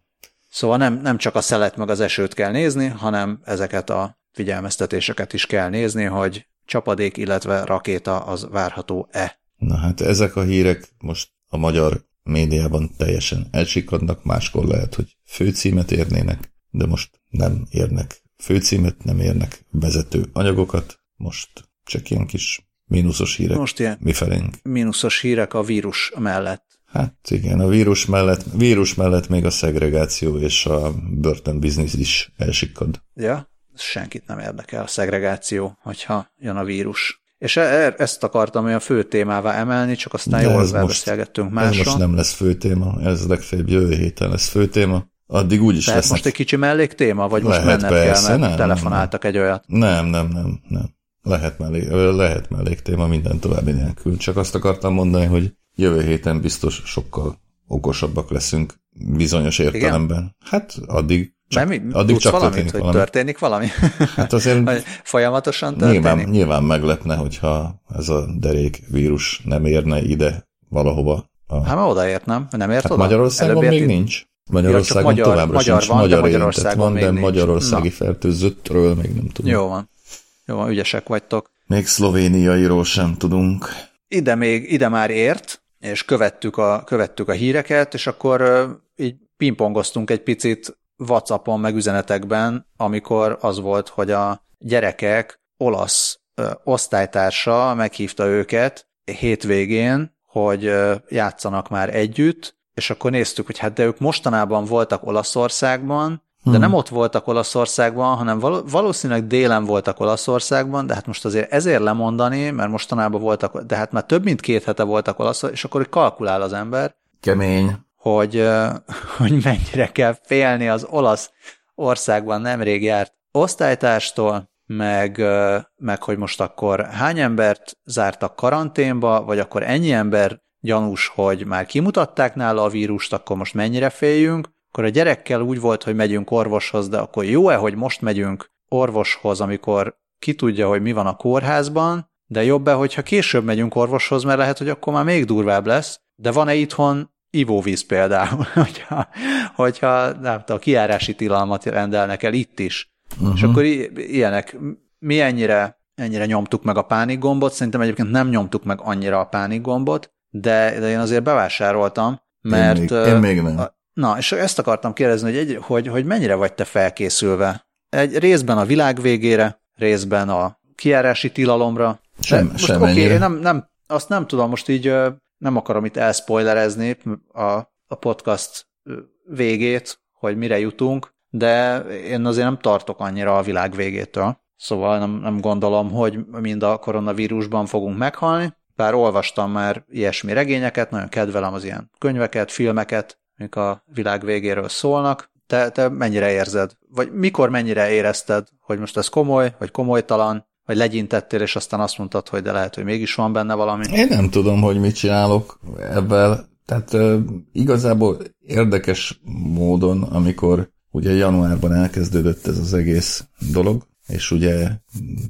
Szóval nem, nem csak a szelet meg az esőt kell nézni, hanem ezeket a figyelmeztetéseket is kell nézni, hogy csapadék, illetve rakéta az várható-e. Na hát ezek a hírek most a magyar médiában teljesen elsikadnak, máskor lehet, hogy főcímet érnének, de most nem érnek főcímet, nem érnek vezető anyagokat, most csak ilyen kis mínuszos hírek Most ilyen mifelénk. mínuszos hírek a vírus mellett. Hát igen, a vírus mellett, vírus mellett még a szegregáció és a börtönbiznisz is elsikad. Ja, senkit nem érdekel, a szegregáció, hogyha jön a vírus. És e- e- ezt akartam olyan fő témává emelni, csak aztán De jól ez most- beszélgettünk Ez másra. most nem lesz fő téma, ez legfeljebb jövő héten lesz fő téma. Addig úgyis Tehát lesznek. most egy kicsi melléktéma, vagy most Lehet, menned persze, kell, mert nem, telefonáltak egy olyat. Nem, nem, nem, nem. Lehet, mellék, ö, lehet melléktéma minden további nélkül. Csak azt akartam mondani, hogy jövő héten biztos sokkal okosabbak leszünk bizonyos értelemben. Hát addig csak, Nem, mi- addig csak valamit, történik hogy valami. történik valami? Hát azért folyamatosan történik? nyilván, nyilván meglepne, hogyha ez a derék vírus nem érne ide valahova. A, Hát már odaért, nem? Nem ért hát oda? Magyarországon Előbb még nincs. Magyarországon magyar- továbbra magyar sincs. van, magyar Magyarországon van, még de nincs. magyarországi Na. fertőzöttről még nem tudom. Jó van. Jó van, ügyesek vagytok. Még szlovéniairól sem tudunk. Ide még, ide már ért, és követtük a, követtük a híreket, és akkor így pingpongoztunk egy picit Whatsappon, meg üzenetekben, amikor az volt, hogy a gyerekek olasz ö, osztálytársa meghívta őket hétvégén, hogy ö, játszanak már együtt, és akkor néztük, hogy hát de ők mostanában voltak Olaszországban, de Hmm. nem ott voltak Olaszországban, hanem val- valószínűleg délen voltak Olaszországban, de hát most azért ezért lemondani, mert mostanában voltak, de hát már több mint két hete voltak Olaszországban, és akkor kalkulál az ember, Kemény. Hogy, (laughs) hogy mennyire kell félni az olasz országban nemrég járt osztálytárstól, meg, meg hogy most akkor hány embert zártak karanténba, vagy akkor ennyi ember gyanús, hogy már kimutatták nála a vírust, akkor most mennyire féljünk, akkor a gyerekkel úgy volt, hogy megyünk orvoshoz, de akkor jó-e, hogy most megyünk orvoshoz, amikor ki tudja, hogy mi van a kórházban, de jobb-e, hogyha később megyünk orvoshoz, mert lehet, hogy akkor már még durvább lesz, de van-e itthon ivóvíz például, (laughs) hogyha, hogyha nem tudom, kiárási tilalmat rendelnek el itt is. Uh-huh. És akkor i- ilyenek. Mi ennyire, ennyire nyomtuk meg a pánikgombot, szerintem egyébként nem nyomtuk meg annyira a pánikgombot, de, de én azért bevásároltam, mert... én, még, én még nem. a- Na, és ezt akartam kérdezni, hogy, egy, hogy, hogy mennyire vagy te felkészülve? Egy részben a világ végére, részben a kiárási tilalomra. Sem- most semennyire. oké, nem, nem, azt nem tudom, most így nem akarom itt elspoilerezni a, a podcast végét, hogy mire jutunk, de én azért nem tartok annyira a világ végétől. Szóval nem, nem gondolom, hogy mind a koronavírusban fogunk meghalni, bár olvastam már ilyesmi regényeket, nagyon kedvelem az ilyen könyveket, filmeket, amik a világ végéről szólnak. Te, te mennyire érzed? Vagy mikor mennyire érezted, hogy most ez komoly, vagy komolytalan, vagy legyintettél, és aztán azt mondtad, hogy de lehet, hogy mégis van benne valami? Én nem tudom, hogy mit csinálok ebben. Tehát igazából érdekes módon, amikor ugye januárban elkezdődött ez az egész dolog, és ugye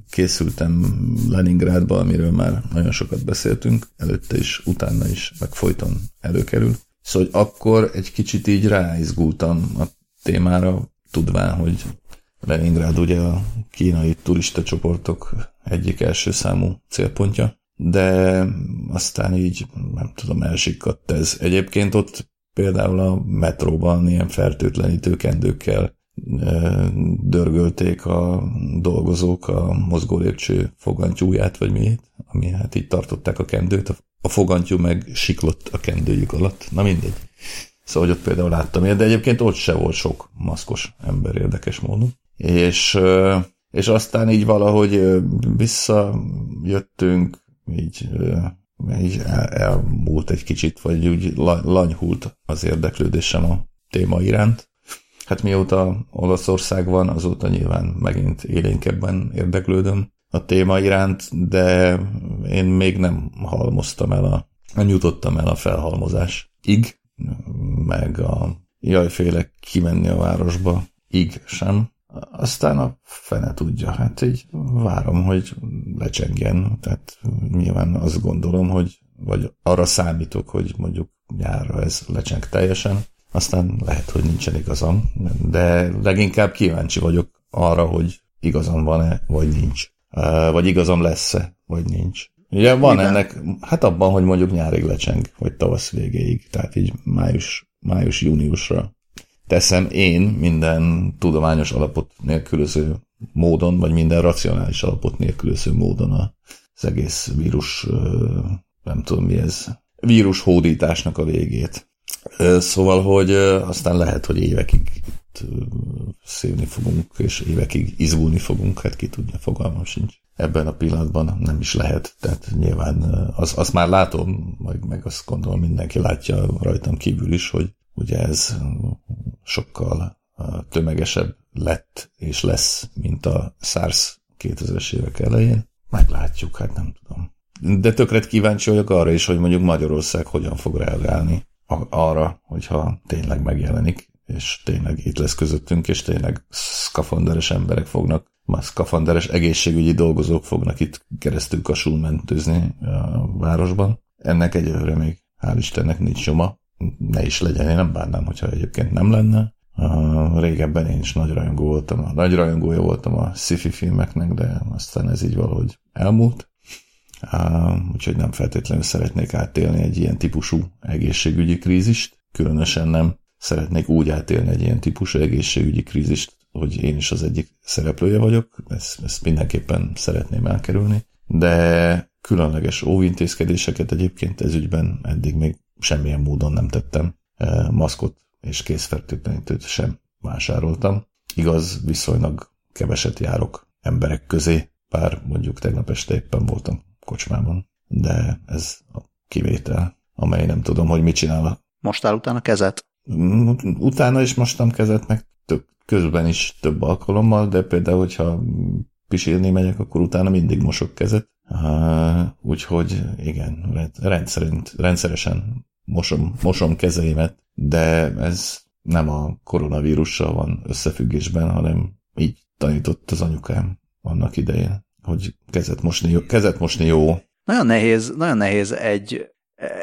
készültem Leningrádba, amiről már nagyon sokat beszéltünk, előtte is, utána is, meg folyton előkerül. Szóval akkor egy kicsit így ráizgultam a témára, tudván, hogy Leningrád ugye a kínai turista csoportok egyik első számú célpontja, de aztán így, nem tudom, elsikadt ez. Egyébként ott például a metróban ilyen fertőtlenítő kendőkkel dörgölték a dolgozók a mozgó lépcső fogantyúját, vagy mi, ami hát így tartották a kendőt, a fogantyú meg siklott a kendőjük alatt. Na mindegy. Szóval, hogy ott például láttam ilyet, de egyébként ott se volt sok maszkos ember érdekes módon. És, és aztán így valahogy visszajöttünk, így, így el, elmúlt egy kicsit, vagy úgy la- lanyhult az érdeklődésem a téma iránt. Hát mióta Olaszország van, azóta nyilván megint élénkebben érdeklődöm a téma iránt, de én még nem halmoztam el a, nem jutottam el a felhalmozásig, meg a jaj, félek kimenni a városba, ig sem. Aztán a fene tudja, hát így várom, hogy lecsengjen, tehát nyilván azt gondolom, hogy vagy arra számítok, hogy mondjuk nyárra ez lecseng teljesen, aztán lehet, hogy nincsen igazam, de leginkább kíváncsi vagyok arra, hogy igazam van-e, vagy nincs. vagy igazam lesz-e, vagy nincs. Ugye van Miben? ennek, hát abban, hogy mondjuk nyárig lecseng, vagy tavasz végéig, tehát így május, május-júniusra teszem én minden tudományos alapot nélkülöző módon, vagy minden racionális alapot nélkülöző módon az egész vírus, nem tudom mi ez, vírus hódításnak a végét. Szóval, hogy aztán lehet, hogy évekig szívni fogunk, és évekig izgulni fogunk, hát ki tudja, fogalmam sincs. Ebben a pillanatban nem is lehet, tehát nyilván az, azt már látom, meg, meg azt gondolom mindenki látja rajtam kívül is, hogy ugye ez sokkal tömegesebb lett és lesz, mint a SARS 2000-es évek elején. Meglátjuk, hát nem tudom. De tökre kíváncsi vagyok arra is, hogy mondjuk Magyarország hogyan fog reagálni arra, hogyha tényleg megjelenik, és tényleg itt lesz közöttünk, és tényleg szkafanderes emberek fognak, már szkafanderes egészségügyi dolgozók fognak itt keresztül kasul mentőzni a városban. Ennek egyelőre még hál' Istennek nincs nyoma, ne is legyen, én nem bánnám, hogyha egyébként nem lenne. Régebben én is nagy rajongó voltam, nagy rajongója voltam a sci-fi filmeknek, de aztán ez így valahogy elmúlt. Uh, úgyhogy nem feltétlenül szeretnék átélni egy ilyen típusú egészségügyi krízist, különösen nem szeretnék úgy átélni egy ilyen típusú egészségügyi krízist, hogy én is az egyik szereplője vagyok, ezt, ezt mindenképpen szeretném elkerülni, de különleges óvintézkedéseket egyébként ez ügyben eddig még semmilyen módon nem tettem. Maszkot és készfertőtlenítőt sem vásároltam. Igaz, viszonylag keveset járok emberek közé, bár mondjuk tegnap este éppen voltam kocsmában, de ez a kivétel, amely nem tudom, hogy mit csinál. Mostál utána kezet? Mm, utána is mostam kezet, meg tök, közben is több alkalommal, de például, hogyha pisilni megyek, akkor utána mindig mosok kezet. Uh, úgyhogy igen, rendszerint, rendszeresen mosom, mosom kezeimet, de ez nem a koronavírussal van összefüggésben, hanem így tanított az anyukám annak idején, hogy kezet mosni, kezet mosni jó. Nagyon nehéz, nagyon nehéz egy,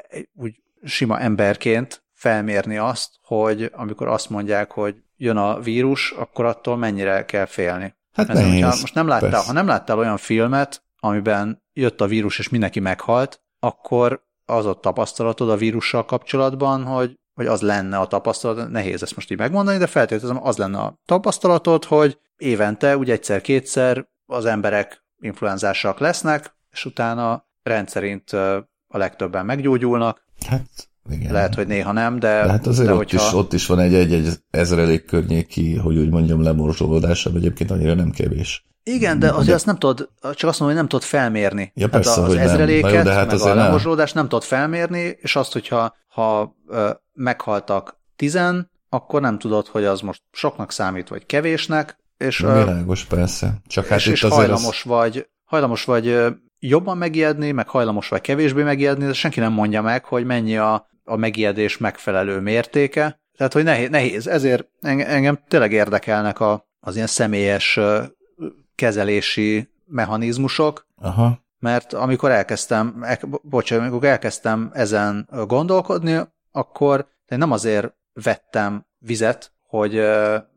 egy úgy sima emberként felmérni azt, hogy amikor azt mondják, hogy jön a vírus, akkor attól mennyire kell félni. Hát Mert nehéz, most nem láttál, ha nem láttál olyan filmet, amiben jött a vírus és mindenki meghalt, akkor az a tapasztalatod a vírussal kapcsolatban, hogy, hogy az lenne a tapasztalat, nehéz ezt most így megmondani, de feltételezem az lenne a tapasztalatod, hogy évente, úgy egyszer-kétszer az emberek influenzásak lesznek, és utána rendszerint a legtöbben meggyógyulnak. Hát igen. Lehet, hogy néha nem, de... de hát azért de ott, hogyha... is, ott is van egy-egy ezrelék környéki, hogy úgy mondjam, lemorzsolódása, egyébként annyira nem kevés. Igen, de azért azt nem tudod, csak azt mondom, hogy nem tudod felmérni. Ja, persze, hát az hogy ezreléket, nem. Jó, de hát meg a lemorzsolódást nem tudod felmérni, és azt, hogyha ha, ö, meghaltak tizen, akkor nem tudod, hogy az most soknak számít, vagy kevésnek. És, Na, világos, persze. Csak hát és, itt és azért hajlamos az... vagy, hajlamos vagy jobban megijedni, meg hajlamos vagy kevésbé megijedni, de senki nem mondja meg, hogy mennyi a a megijedés megfelelő mértéke. Tehát, hogy nehéz, nehéz. ezért engem tényleg érdekelnek a, az ilyen személyes kezelési mechanizmusok, Aha. mert amikor elkezdtem, bocsánat, amikor elkezdtem ezen gondolkodni, akkor én nem azért vettem vizet, hogy,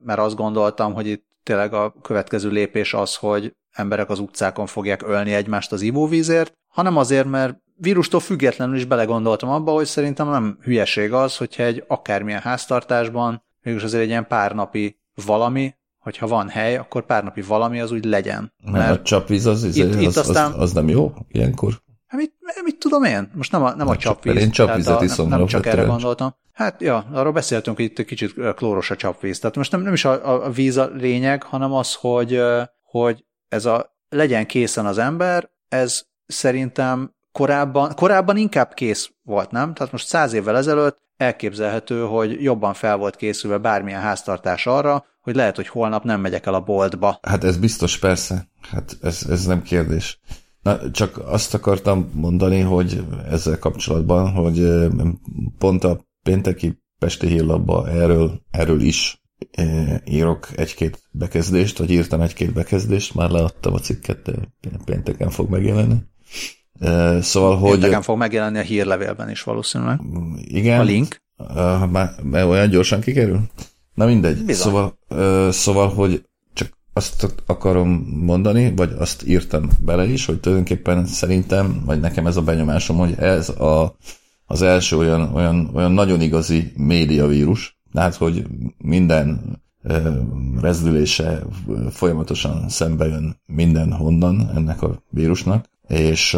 mert azt gondoltam, hogy itt tényleg a következő lépés az, hogy emberek az utcákon fogják ölni egymást az ivóvízért, hanem azért, mert vírustól függetlenül is belegondoltam abba, hogy szerintem nem hülyeség az, hogyha egy akármilyen háztartásban, mégis azért egy ilyen pár napi valami, hogyha van hely, akkor pár napi valami az úgy legyen. Mert a csapvíz az, az, itt, az, itt aztán, az, az nem jó ilyenkor? Hát mit, mit tudom én? Most nem a, nem a csapvíz. Én csapvizet iszom. Nem, nem csak erre gondoltam. Hát ja, arról beszéltünk, hogy itt egy kicsit klóros a csapvíz. Tehát most nem, nem is a, a víz a lényeg, hanem az, hogy, hogy ez a legyen készen az ember, ez szerintem korábban, korábban inkább kész volt, nem? Tehát most száz évvel ezelőtt elképzelhető, hogy jobban fel volt készülve bármilyen háztartás arra, hogy lehet, hogy holnap nem megyek el a boltba. Hát ez biztos, persze. Hát ez, ez nem kérdés. Na, csak azt akartam mondani, hogy ezzel kapcsolatban, hogy pont a pénteki Pesti hírlapba erről, erről is írok egy-két bekezdést, vagy írtam egy-két bekezdést, már leadtam a cikket, de pénteken fog megjelenni. Szóval, hogy... Pénteken fog megjelenni a hírlevélben is valószínűleg. Igen. A link. Már olyan gyorsan kikerül? Na mindegy. Bizony. Szóval, szóval, hogy csak azt akarom mondani, vagy azt írtam bele is, hogy tulajdonképpen szerintem, vagy nekem ez a benyomásom, hogy ez a, az első olyan, olyan, olyan nagyon igazi médiavírus, tehát hogy minden rezdülése folyamatosan szembe jön mindenhonnan ennek a vírusnak, és,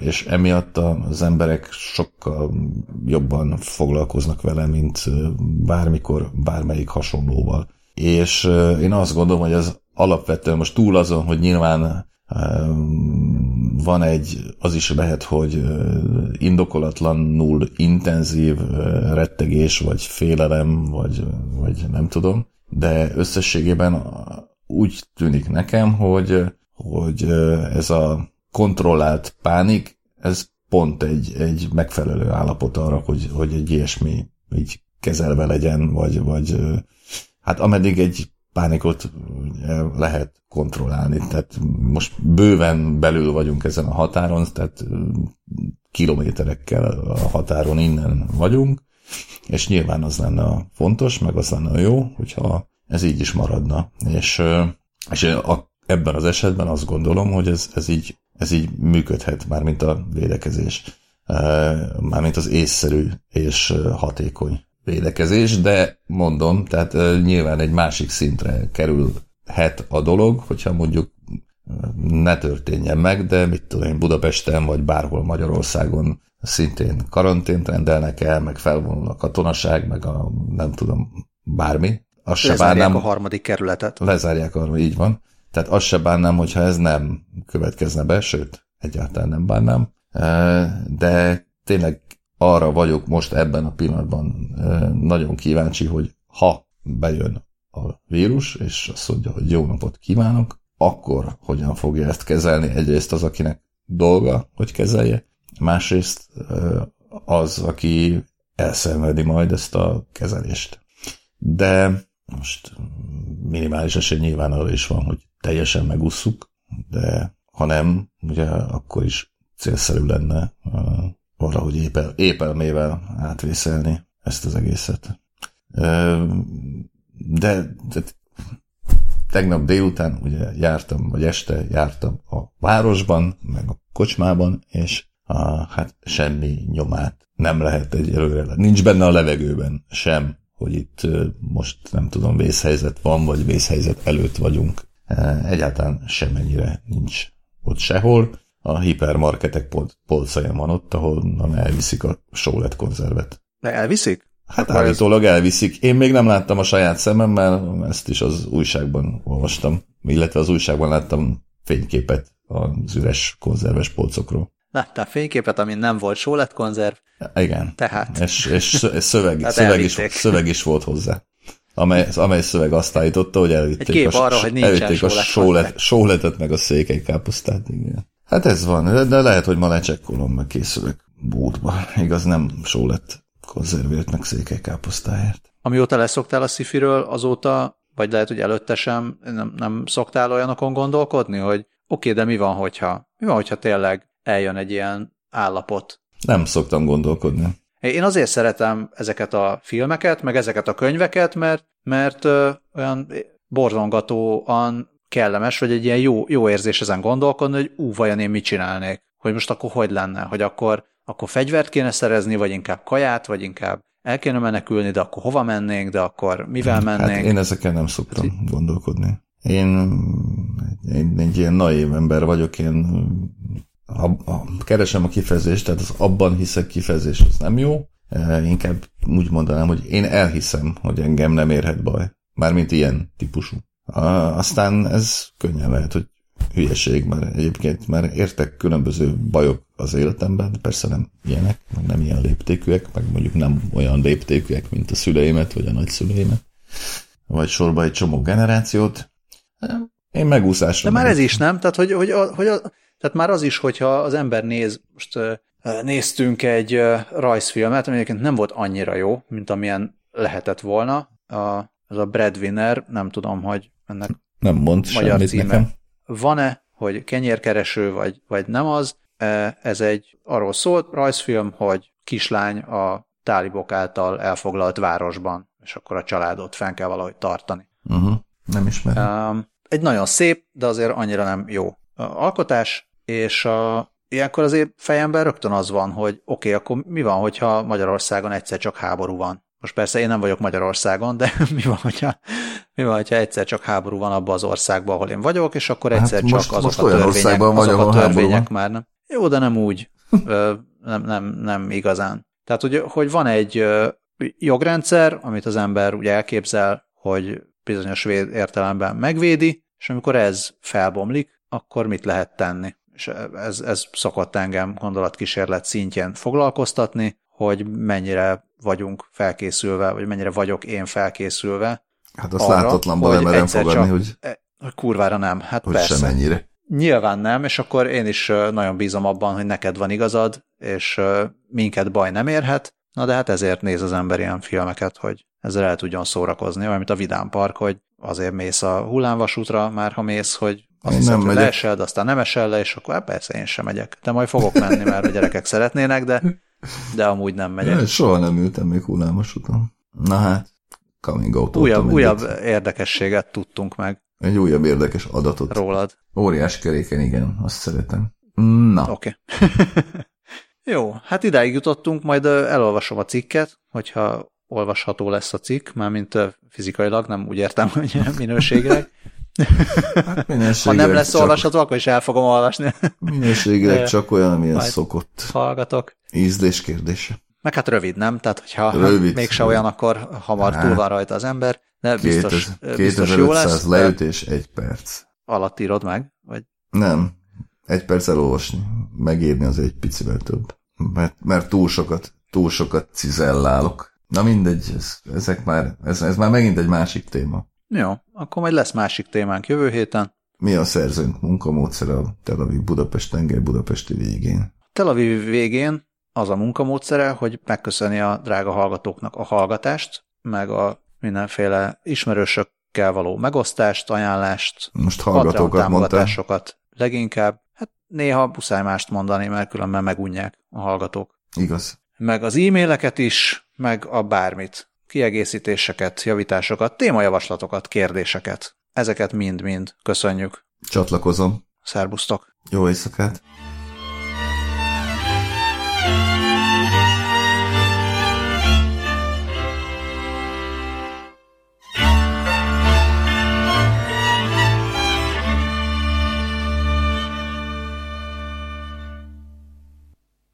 és emiatt az emberek sokkal jobban foglalkoznak vele, mint bármikor, bármelyik hasonlóval. És én azt gondolom, hogy ez alapvetően most túl azon, hogy nyilván van egy, az is lehet, hogy indokolatlanul intenzív rettegés, vagy félelem, vagy, vagy nem tudom, de összességében úgy tűnik nekem, hogy, hogy ez a kontrollált pánik, ez pont egy, egy megfelelő állapot arra, hogy, hogy egy ilyesmi így kezelve legyen, vagy, vagy hát ameddig egy pánikot lehet kontrollálni. Tehát most bőven belül vagyunk ezen a határon, tehát kilométerekkel a határon innen vagyunk, és nyilván az lenne fontos, meg az lenne jó, hogyha ez így is maradna. És, és a, ebben az esetben azt gondolom, hogy ez, ez, így, ez így működhet, már mint a védekezés, mármint az észszerű és hatékony védekezés, de mondom, tehát nyilván egy másik szintre kerülhet a dolog, hogyha mondjuk ne történjen meg, de mit tudom én, Budapesten vagy bárhol Magyarországon szintén karantént rendelnek el, meg felvonul a katonaság, meg a nem tudom, bármi. Azt se bárnám, a harmadik kerületet. Lezárják arra, így van. Tehát azt se bánnám, hogyha ez nem következne be, sőt, egyáltalán nem bánnám. De tényleg arra vagyok most ebben a pillanatban nagyon kíváncsi, hogy ha bejön a vírus, és azt mondja, hogy jó napot kívánok, akkor hogyan fogja ezt kezelni? Egyrészt az, akinek dolga, hogy kezelje, másrészt az, aki elszenvedi majd ezt a kezelést. De most minimális esély nyilván arra is van, hogy teljesen megusszuk, de ha nem, ugye akkor is célszerű lenne valahogy épel, épelmével átvészelni ezt az egészet. De, de tegnap délután ugye jártam, vagy este jártam a városban, meg a kocsmában, és a, hát semmi nyomát nem lehet egyelőre. Nincs benne a levegőben sem, hogy itt most nem tudom, vészhelyzet van, vagy vészhelyzet előtt vagyunk. Egyáltalán semmennyire nincs ott sehol a hipermarketek pol- polcaja van ott, ahol elviszik a sólet konzervet. De elviszik? Hát Akkor állítólag elviszik. Én még nem láttam a saját szememmel, ezt is az újságban olvastam, illetve az újságban láttam fényképet az üres konzerves polcokról. Láttál fényképet, amin nem volt sólet konzerv? Igen. Tehát. És, és szöveg, (laughs) hát szöveg, is, szöveg is volt hozzá. Amely, amely szöveg azt állította, hogy elvitték, a, arra, hogy elvitték a sólet, sóletet meg a székelykáposztát. Igen. Hát ez van, de lehet, hogy ma lecsekkolom, meg készülök bútba. Igaz, nem só lett konzervélt meg székelykáposztáért. Amióta leszoktál a szifiről, azóta, vagy lehet, hogy előtte sem, nem, nem szoktál olyanokon gondolkodni, hogy oké, okay, de mi van, hogyha, mi van, hogyha tényleg eljön egy ilyen állapot? Nem szoktam gondolkodni. Én azért szeretem ezeket a filmeket, meg ezeket a könyveket, mert, mert olyan borzongatóan kellemes, vagy egy ilyen jó, jó érzés ezen gondolkodni, hogy ú, vajon én mit csinálnék? Hogy most akkor hogy lenne? Hogy akkor, akkor fegyvert kéne szerezni, vagy inkább kaját, vagy inkább el kéne menekülni, de akkor hova mennénk, de akkor mivel hát mennénk? Hát én ezeken nem szoktam hát, gondolkodni. Én, én egy ilyen naív ember vagyok, én a, a, keresem a kifejezést, tehát az abban hiszek kifejezés az nem jó, e, inkább úgy mondanám, hogy én elhiszem, hogy engem nem érhet baj. Mármint ilyen típusú. Aztán ez könnyen lehet, hogy hülyeség, mert egyébként már értek különböző bajok az életemben, de persze nem ilyenek, meg nem ilyen léptékűek, meg mondjuk nem olyan léptékűek, mint a szüleimet, vagy a nagyszüleimet, vagy sorba egy csomó generációt. Én megúszásra. De már ez is nem? Tehát, hogy, hogy, hogy a, tehát már az is, hogyha az ember néz, most néztünk egy rajzfilmet, ami egyébként nem volt annyira jó, mint amilyen lehetett volna. A ez a breadwinner, nem tudom, hogy ennek nem mond magyar címe nekem. van-e, hogy kenyérkereső, vagy, vagy nem az. Ez egy arról szólt rajzfilm, hogy kislány a tálibok által elfoglalt városban, és akkor a családot fenn kell valahogy tartani. Uh-huh. Nem ismerem. egy nagyon szép, de azért annyira nem jó alkotás, és a, ilyenkor azért fejemben rögtön az van, hogy oké, okay, akkor mi van, hogyha Magyarországon egyszer csak háború van? Most persze én nem vagyok Magyarországon, de (laughs) mi van, hogyha, mi van, hogyha egyszer csak háború van abban az országban, ahol én vagyok, és akkor egyszer hát most, csak azok most a törvények, azok a törvények már nem. Jó, de nem úgy. nem, nem, nem igazán. Tehát, hogy, hogy van egy jogrendszer, amit az ember úgy elképzel, hogy bizonyos értelemben megvédi, és amikor ez felbomlik, akkor mit lehet tenni? És ez, ez szokott engem gondolatkísérlet szintjén foglalkoztatni, hogy mennyire vagyunk felkészülve, vagy mennyire vagyok én felkészülve. Hát azt arra, láthatatlanban nem merem fogadni, csak, hogy... E, kurvára nem, hát hogy persze. Semennyire. Nyilván nem, és akkor én is nagyon bízom abban, hogy neked van igazad, és minket baj nem érhet, na de hát ezért néz az ember ilyen filmeket, hogy ezzel el tudjon szórakozni, olyan, mint a Vidám Park, hogy azért mész a hullámvasútra, már ha mész, hogy azt hiszem, hogy leesel, de aztán nem esel le, és akkor hát persze én sem megyek. De majd fogok menni, mert a gyerekek szeretnének, de, de amúgy nem megyek. Ja, soha nem ültem még hullámvasúton. Na hát, coming out. Újabb, újabb érdekességet tudtunk meg. Egy újabb érdekes adatot. Rólad. Óriás keréken, igen, azt szeretem. Na. Oké. Okay. (laughs) Jó, hát idáig jutottunk, majd elolvasom a cikket, hogyha olvasható lesz a cikk, mármint fizikailag, nem úgy értem, (laughs) hogy minőségileg. Hát ha nem lesz csak... olvasható, akkor is el fogom olvasni. Minőségileg (laughs) csak olyan, amilyen Majd szokott. Hallgatok. Ízlés kérdése. Meg hát rövid, nem? Tehát, hogyha rövid, mégse olyan, akkor hamar túl van rajta az ember. De biztos, 2000, biztos jó lesz. leütés, egy perc. Alatt írod meg? Vagy? Nem. Egy perc elolvasni. Megírni az egy picivel több. Mert, mert túl sokat, túl sokat cizellálok. Na mindegy, ez, ezek már, ez, ez már megint egy másik téma. Jó, akkor majd lesz másik témánk jövő héten. Mi a szerzőnk munkamódszere a Tel Aviv Budapest tenger budapesti végén? Tel Aviv végén az a munkamódszere, hogy megköszöni a drága hallgatóknak a hallgatást, meg a mindenféle ismerősökkel való megosztást, ajánlást, Most hallgatókat támogatásokat mondtál. leginkább. Hát néha muszáj mást mondani, mert különben megunják a hallgatók. Igaz. Meg az e-maileket is, meg a bármit. Kiegészítéseket, javításokat, témajavaslatokat, kérdéseket. Ezeket mind-mind köszönjük. Csatlakozom. Szerbusztok. Jó éjszakát.